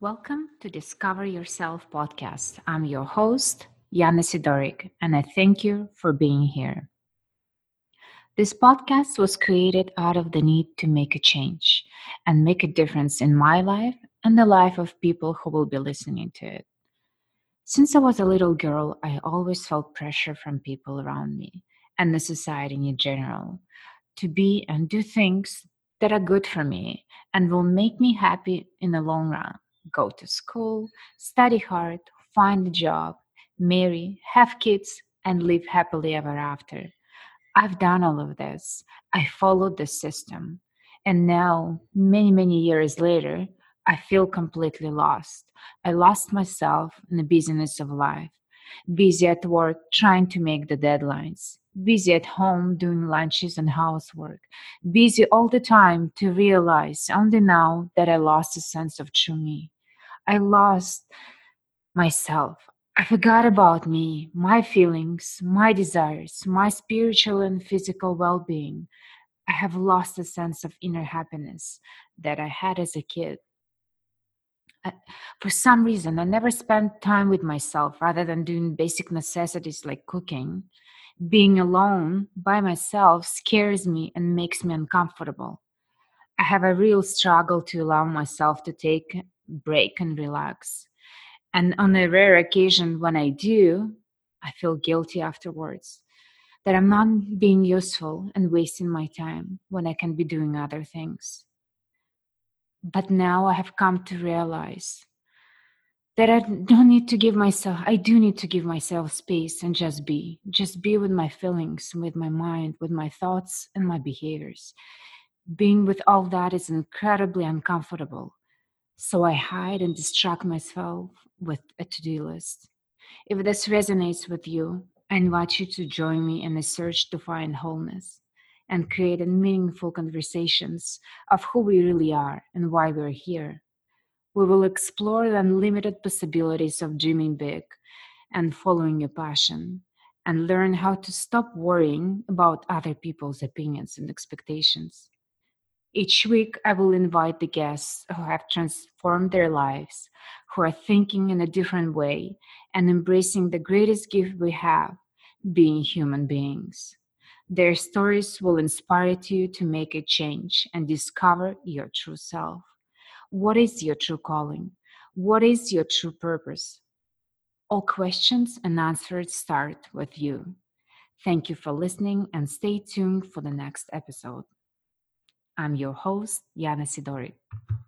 Welcome to Discover Yourself podcast. I'm your host, Yana Sidorik, and I thank you for being here. This podcast was created out of the need to make a change and make a difference in my life and the life of people who will be listening to it. Since I was a little girl, I always felt pressure from people around me and the society in general to be and do things that are good for me and will make me happy in the long run go to school, study hard, find a job, marry, have kids, and live happily ever after. I've done all of this. I followed the system. And now, many, many years later, I feel completely lost. I lost myself in the busyness of life. Busy at work trying to make the deadlines. Busy at home doing lunches and housework. Busy all the time to realize only now that I lost a sense of true me. I lost myself. I forgot about me, my feelings, my desires, my spiritual and physical well being. I have lost a sense of inner happiness that I had as a kid. I, for some reason, I never spent time with myself rather than doing basic necessities like cooking. Being alone by myself scares me and makes me uncomfortable. I have a real struggle to allow myself to take break and relax. And on a rare occasion when I do, I feel guilty afterwards that I'm not being useful and wasting my time when I can be doing other things. But now I have come to realize that I don't need to give myself, I do need to give myself space and just be, just be with my feelings, with my mind, with my thoughts and my behaviors. Being with all that is incredibly uncomfortable so I hide and distract myself with a to do list. If this resonates with you, I invite you to join me in a search to find wholeness and create meaningful conversations of who we really are and why we're here. We will explore the unlimited possibilities of dreaming big and following your passion and learn how to stop worrying about other people's opinions and expectations. Each week, I will invite the guests who have transformed their lives, who are thinking in a different way and embracing the greatest gift we have being human beings. Their stories will inspire you to make a change and discover your true self. What is your true calling? What is your true purpose? All questions and answers start with you. Thank you for listening and stay tuned for the next episode. I'm your host, Yana Sidori.